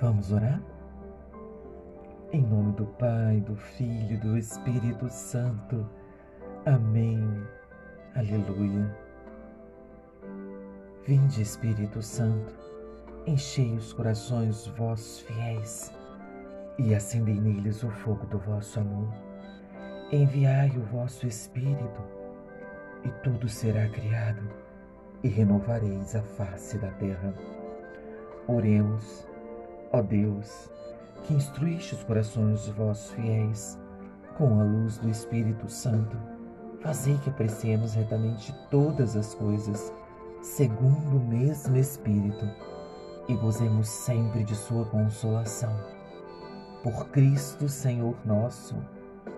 Vamos orar? Em nome do Pai, do Filho e do Espírito Santo. Amém. Aleluia. Vinde, Espírito Santo, enchei os corações vossos fiéis e acendei neles o fogo do vosso amor. Enviai o vosso Espírito e tudo será criado e renovareis a face da terra. Oremos, ó Deus que instruíste os corações dos vossos fiéis com a luz do Espírito Santo, fazei que apreciemos retamente todas as coisas, segundo o mesmo Espírito, e gozemos sempre de Sua consolação. Por Cristo Senhor nosso.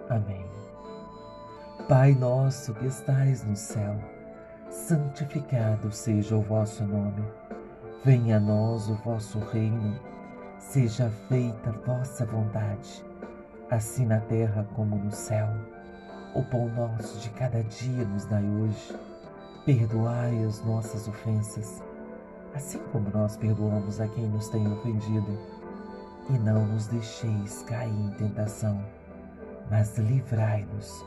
Amém. Pai nosso que estais no céu, santificado seja o vosso nome. Venha a nós o vosso reino Seja feita vossa vontade, assim na terra como no céu. O pão nosso de cada dia nos dai hoje. Perdoai as nossas ofensas, assim como nós perdoamos a quem nos tem ofendido. E não nos deixeis cair em tentação, mas livrai-nos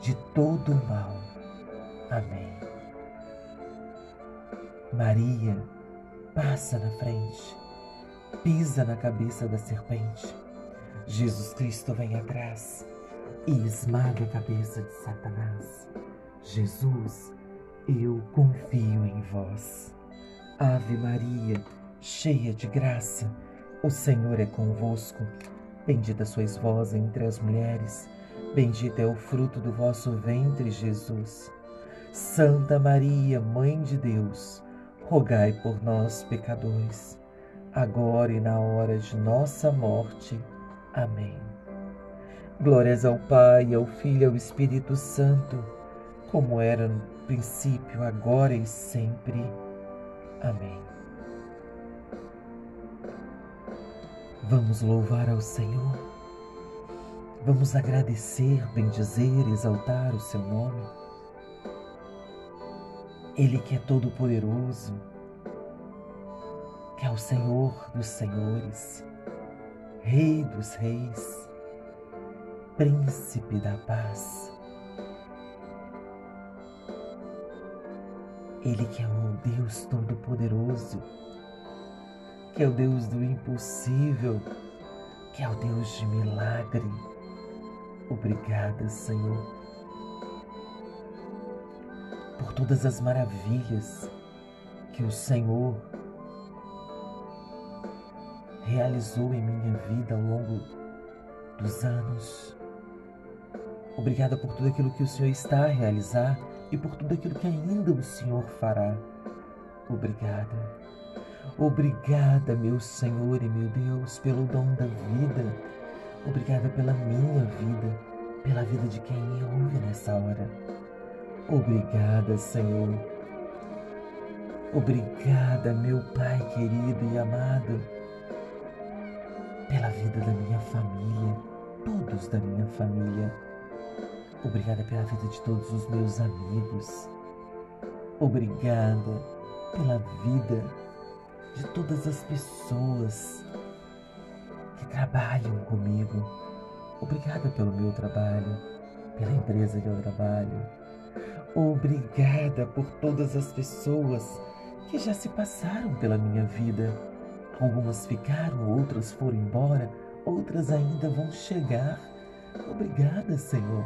de todo o mal. Amém. Maria, passa na frente pisa na cabeça da serpente. Jesus Cristo vem atrás e esmaga a cabeça de Satanás. Jesus, eu confio em vós. Ave Maria, cheia de graça, o Senhor é convosco. Bendita sois vós entre as mulheres, bendito é o fruto do vosso ventre, Jesus. Santa Maria, Mãe de Deus, rogai por nós, pecadores agora e na hora de nossa morte. Amém. Glórias ao Pai, ao Filho e ao Espírito Santo, como era no princípio, agora e sempre. Amém. Vamos louvar ao Senhor. Vamos agradecer, bendizer, exaltar o seu nome. Ele que é todo-poderoso, é o Senhor dos Senhores, Rei dos Reis, Príncipe da Paz. Ele que é o Deus Todo-Poderoso, que é o Deus do impossível, que é o Deus de milagre. Obrigada, Senhor, por todas as maravilhas que o Senhor realizou em minha vida ao longo dos anos. Obrigada por tudo aquilo que o Senhor está a realizar e por tudo aquilo que ainda o Senhor fará. Obrigada. Obrigada, meu Senhor e meu Deus, pelo dom da vida. Obrigada pela minha vida, pela vida de quem me ouve nessa hora. Obrigada, Senhor. Obrigada, meu Pai querido e amado pela vida da minha família, todos da minha família. Obrigada pela vida de todos os meus amigos. Obrigada pela vida de todas as pessoas que trabalham comigo. Obrigada pelo meu trabalho, pela empresa que eu trabalho. Obrigada por todas as pessoas que já se passaram pela minha vida Algumas ficaram, outras foram embora, outras ainda vão chegar. Obrigada, Senhor.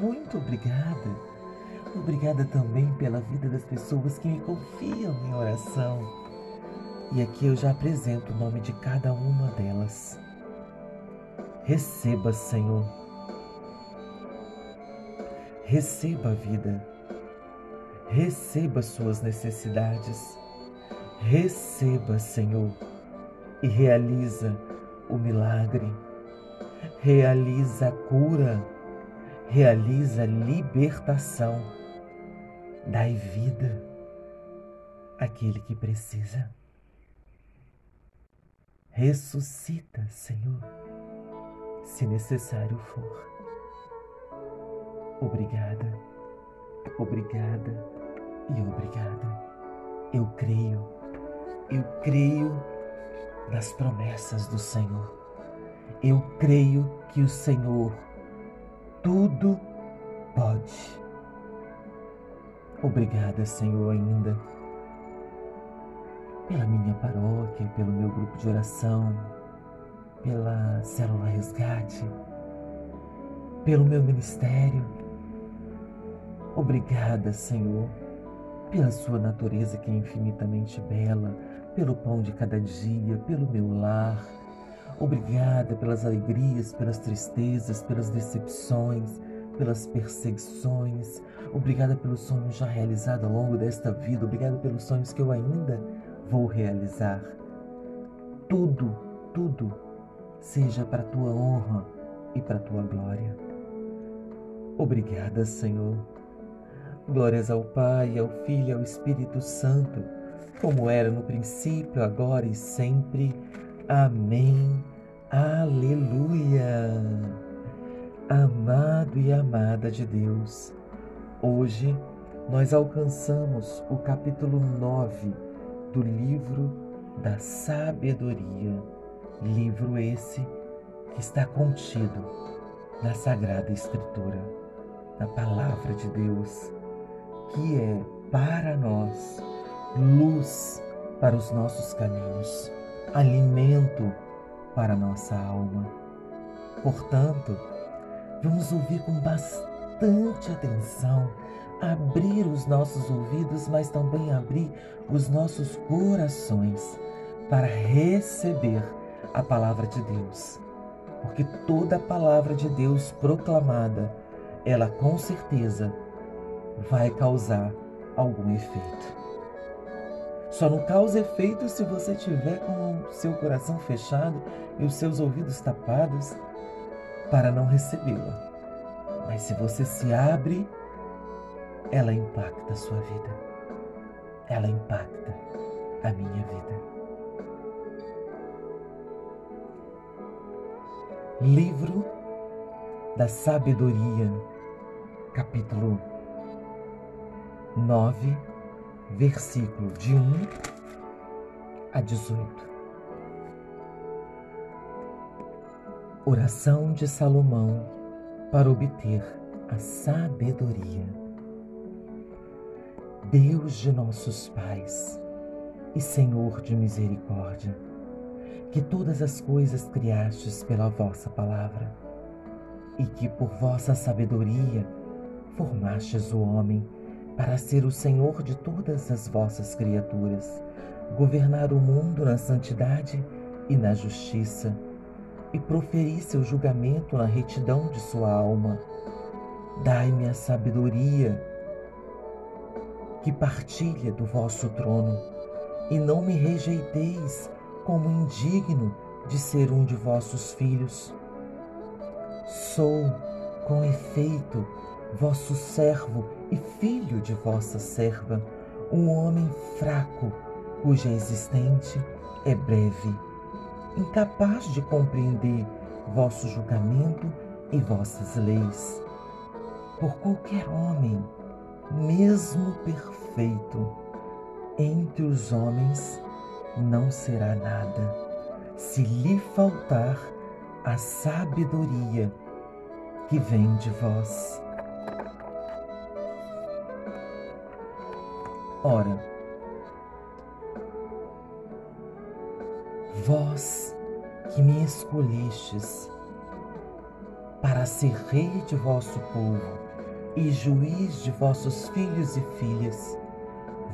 Muito obrigada. Obrigada também pela vida das pessoas que me confiam em oração. E aqui eu já apresento o nome de cada uma delas. Receba, Senhor. Receba a vida. Receba suas necessidades. Receba, Senhor e realiza o milagre, realiza a cura, realiza a libertação. Dai vida àquele que precisa. Ressuscita, Senhor, se necessário for. Obrigada, obrigada e obrigada. Eu creio, eu creio nas promessas do Senhor. Eu creio que o Senhor tudo pode. Obrigada, Senhor, ainda pela minha paróquia, pelo meu grupo de oração, pela célula resgate, pelo meu ministério. Obrigada, Senhor, pela sua natureza que é infinitamente bela, pelo pão de cada dia, pelo meu lar. Obrigada pelas alegrias, pelas tristezas, pelas decepções, pelas perseguições. Obrigada pelos sonhos já realizados ao longo desta vida. Obrigada pelos sonhos que eu ainda vou realizar. Tudo, tudo seja para tua honra e para tua glória. Obrigada, Senhor. Glórias ao Pai, ao Filho e ao Espírito Santo, como era no princípio, agora e sempre. Amém. Aleluia. Amado e amada de Deus, hoje nós alcançamos o capítulo 9 do livro da sabedoria, livro esse que está contido na Sagrada Escritura, na Palavra de Deus, que é para nós luz para os nossos caminhos, alimento para nossa alma. Portanto, vamos ouvir com bastante atenção abrir os nossos ouvidos, mas também abrir os nossos corações para receber a palavra de Deus. Porque toda palavra de Deus proclamada, ela com certeza vai causar algum efeito. Só não causa efeito se você tiver com o seu coração fechado e os seus ouvidos tapados para não recebê-la. Mas se você se abre ela impacta a sua vida. Ela impacta a minha vida. Livro da Sabedoria, capítulo 9, versículo de 1 a 18. Oração de Salomão para obter a sabedoria. Deus de nossos pais e Senhor de misericórdia, que todas as coisas criastes pela vossa palavra, e que por vossa sabedoria formastes o homem para ser o Senhor de todas as vossas criaturas, governar o mundo na santidade e na justiça, e proferir seu julgamento na retidão de sua alma. Dai-me a sabedoria que partilha do vosso trono, e não me rejeiteis como indigno de ser um de vossos filhos. Sou, com efeito, vosso servo e filho de vossa serva, um homem fraco, cuja existente é breve, incapaz de compreender vosso julgamento e vossas leis. Por qualquer homem, mesmo perfeito, entre os homens não será nada, se lhe faltar a sabedoria que vem de vós. Ora, vós que me escolhestes para ser rei de vosso povo, e juiz de vossos filhos e filhas.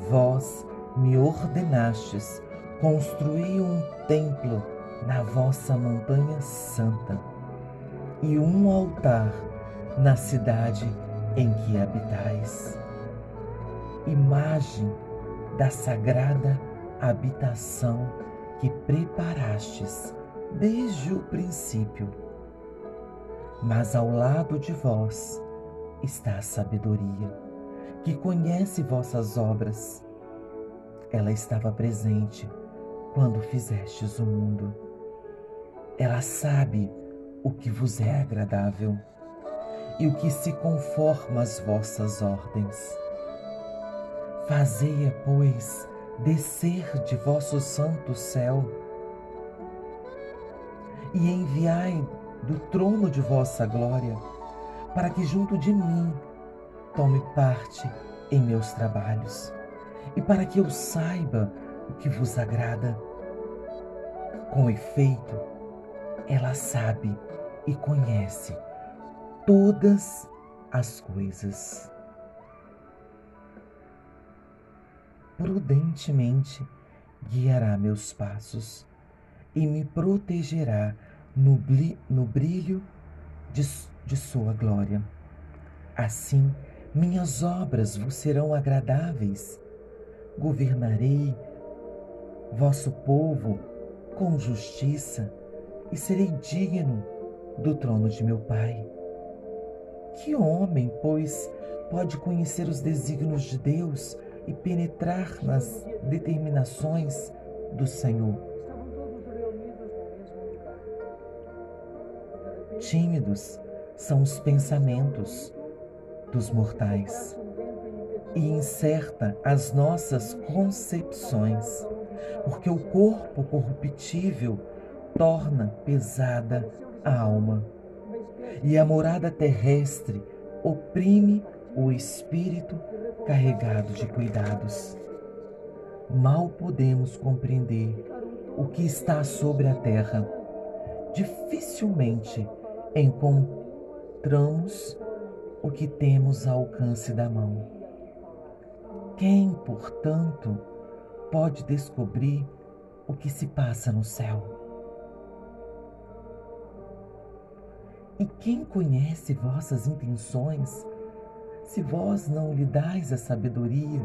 Vós me ordenastes construir um templo na vossa montanha santa e um altar na cidade em que habitais. Imagem da sagrada habitação que preparastes desde o princípio. Mas ao lado de vós está a sabedoria, que conhece vossas obras. Ela estava presente quando fizestes o mundo. Ela sabe o que vos é agradável e o que se conforma às vossas ordens. Fazei-a, pois, descer de vosso santo céu e enviai do trono de vossa glória, para que junto de mim tome parte em meus trabalhos, e para que eu saiba o que vos agrada. Com efeito, ela sabe e conhece todas as coisas. Prudentemente guiará meus passos e me protegerá no, no brilho de, de sua glória. Assim, minhas obras vos serão agradáveis. Governarei vosso povo com justiça e serei digno do trono de meu Pai. Que homem, pois, pode conhecer os desígnios de Deus e penetrar nas determinações do Senhor? Tímidos são os pensamentos dos mortais e incerta as nossas concepções, porque o corpo corruptível torna pesada a alma, e a morada terrestre oprime o espírito carregado de cuidados. Mal podemos compreender o que está sobre a terra. Dificilmente encontramos o que temos ao alcance da mão. Quem, portanto, pode descobrir o que se passa no céu? E quem conhece vossas intenções, se vós não lhe dais a sabedoria,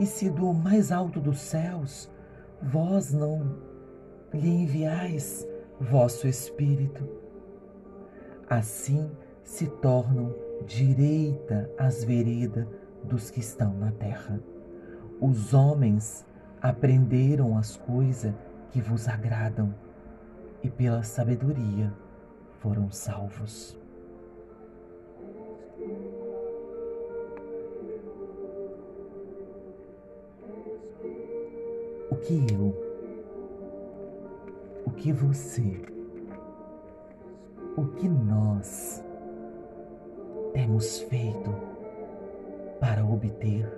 e se do mais alto dos céus vós não lhe enviais vosso Espírito? Assim se tornam direita as veredas dos que estão na terra. Os homens aprenderam as coisas que vos agradam e pela sabedoria foram salvos. Que eu, o que você, o que nós temos feito para obter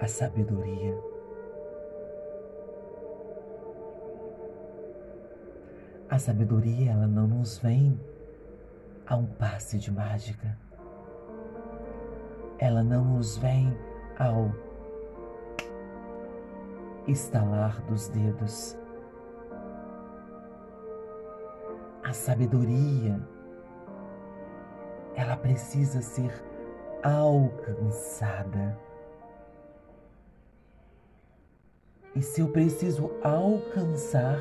a sabedoria? A sabedoria ela não nos vem a um passe de mágica. Ela não nos vem ao estalar dos dedos. A sabedoria ela precisa ser alcançada. E se eu preciso alcançar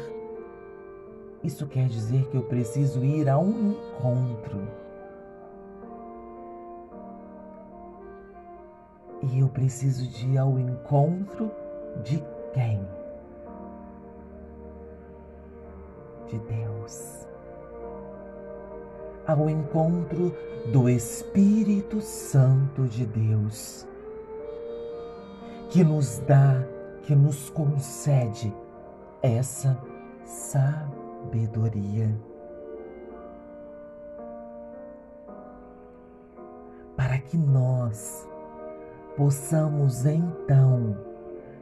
isso quer dizer que eu preciso ir a um encontro. E eu preciso de ir ao encontro de De Deus. Ao encontro do Espírito Santo de Deus, que nos dá, que nos concede essa sabedoria. Para que nós possamos então,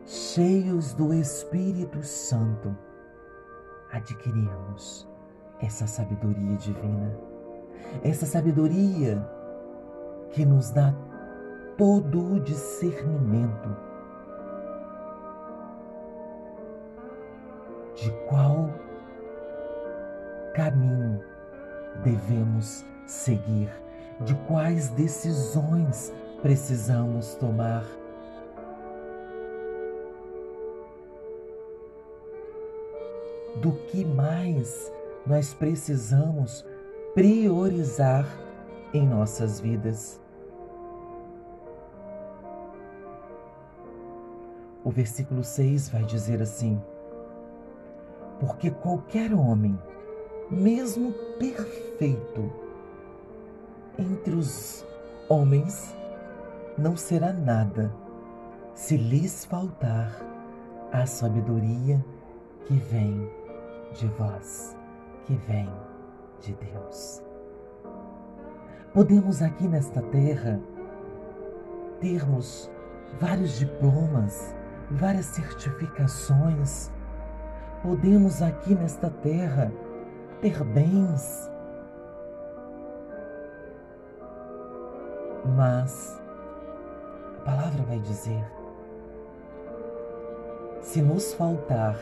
cheios do Espírito Santo, adquirirmos essa sabedoria divina, essa sabedoria que nos dá todo o discernimento de qual caminho devemos seguir, de quais decisões precisamos tomar. Do que mais nós precisamos priorizar em nossas vidas. O versículo 6 vai dizer assim: Porque qualquer homem mesmo perfeito entre os homens, não será nada se lhes faltar a sabedoria que vem de vós, que vem de Deus. Podemos aqui nesta terra termos vários diplomas, várias certificações. Podemos aqui nesta terra ter bens, mas a palavra vai dizer: se nos faltar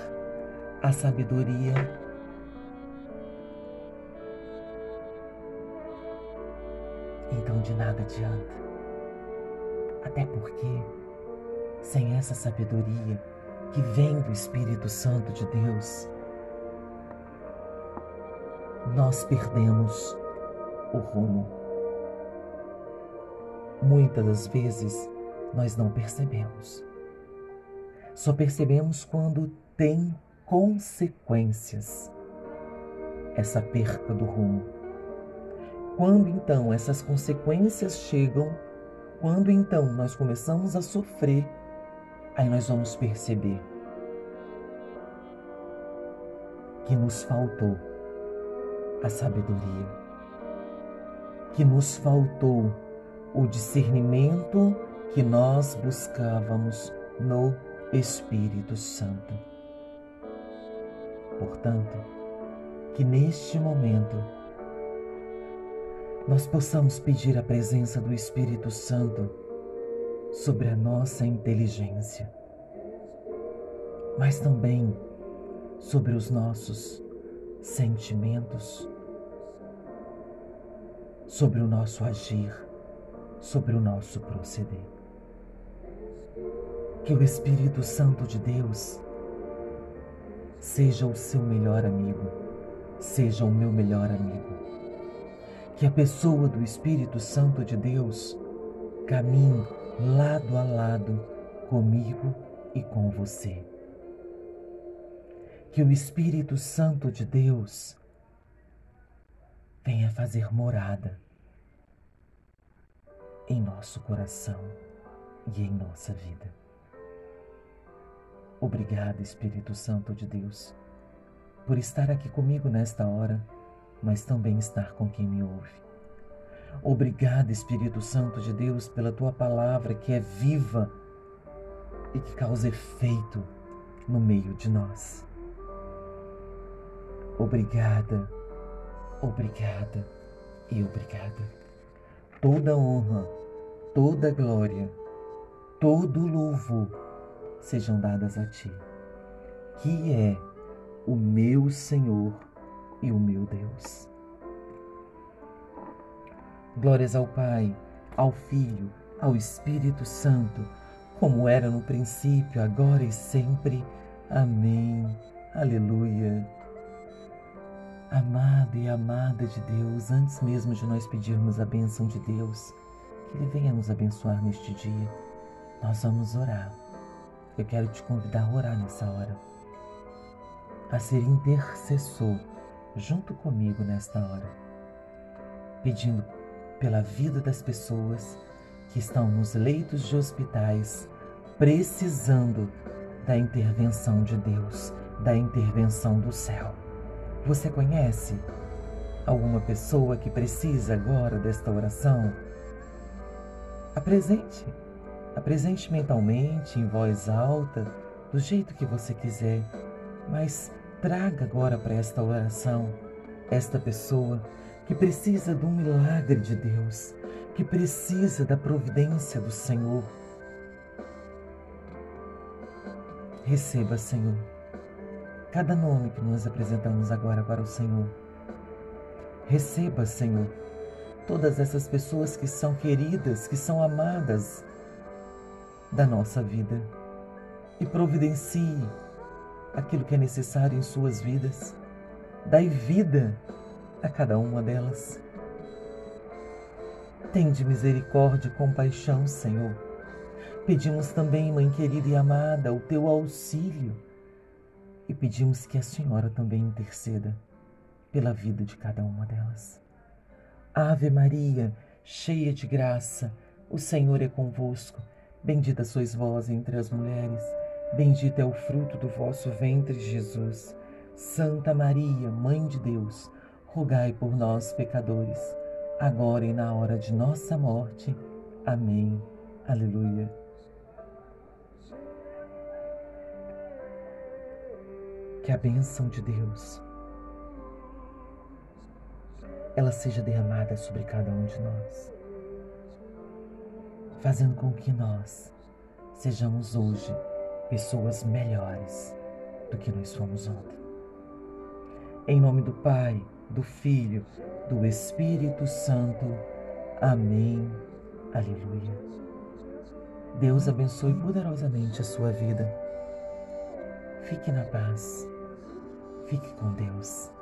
a sabedoria, então de nada adianta. Até porque, sem essa sabedoria que vem do Espírito Santo de Deus, nós perdemos o rumo. Muitas das vezes nós não percebemos. Só percebemos quando tem consequências essa perca do rumo. Quando então essas consequências chegam, quando então nós começamos a sofrer, aí nós vamos perceber que nos faltou a sabedoria, que nos faltou o discernimento que nós buscávamos no Espírito Santo. Portanto, que neste momento nós possamos pedir a presença do Espírito Santo sobre a nossa inteligência, mas também sobre os nossos sentimentos, sobre o nosso agir, sobre o nosso proceder. Que o Espírito Santo de Deus seja o seu melhor amigo, seja o meu melhor amigo. Que a pessoa do Espírito Santo de Deus caminhe lado a lado comigo e com você. Que o Espírito Santo de Deus venha fazer morada em nosso coração e em nossa vida. Obrigado, Espírito Santo de Deus, por estar aqui comigo nesta hora, mas também estar com quem me ouve. Obrigado, Espírito Santo de Deus, pela tua palavra que é viva e que causa efeito no meio de nós. Obrigada, obrigada e obrigada. Toda honra, toda glória, todo louvor sejam dadas a ti, que é o meu Senhor e o meu Deus. Glórias ao Pai, ao Filho, ao Espírito Santo, como era no princípio, agora e sempre. Amém. Aleluia. Amado e amada de Deus, antes mesmo de nós pedirmos a bênção de Deus, que Ele venha nos abençoar neste dia, nós vamos orar. Eu quero te convidar a orar nessa hora, a ser intercessor junto comigo nesta hora, pedindo pela vida das pessoas que estão nos leitos de hospitais, precisando da intervenção de Deus, da intervenção do céu. Você conhece alguma pessoa que precisa agora desta oração? Apresente Apresente mentalmente, em voz alta, do jeito que você quiser, mas traga agora para esta oração esta pessoa que precisa um milagre de Deus, que precisa da providência do Senhor. Receba, Senhor, cada nome que nós apresentamos agora para o Senhor. Receba, Senhor, todas essas pessoas que são queridas, que são amadas da nossa vida e providencie aquilo que é necessário em suas vidas. Dai vida a cada uma delas. Tende misericórdia e compaixão, Senhor. Pedimos também, Mãe querida e amada, o teu auxílio e pedimos que a Senhora também interceda pela vida de cada uma delas. Ave Maria, cheia de graça, o Senhor é convosco. Bendita sois vós entre as mulheres, bendito é o fruto do vosso ventre, Jesus. Santa Maria, Mãe de Deus, rogai por nós, pecadores, agora e na hora de nossa morte. Amém. Aleluia. Que a bênção de Deus ela seja derramada sobre cada um de nós, fazendo com que nós sejamos hoje pessoas melhores do que nós fomos ontem. Em nome do Pai, do Filho, do Espírito Santo. Amém. Aleluia. Deus abençoe poderosamente a sua vida. Fique na paz. Fique com Deus.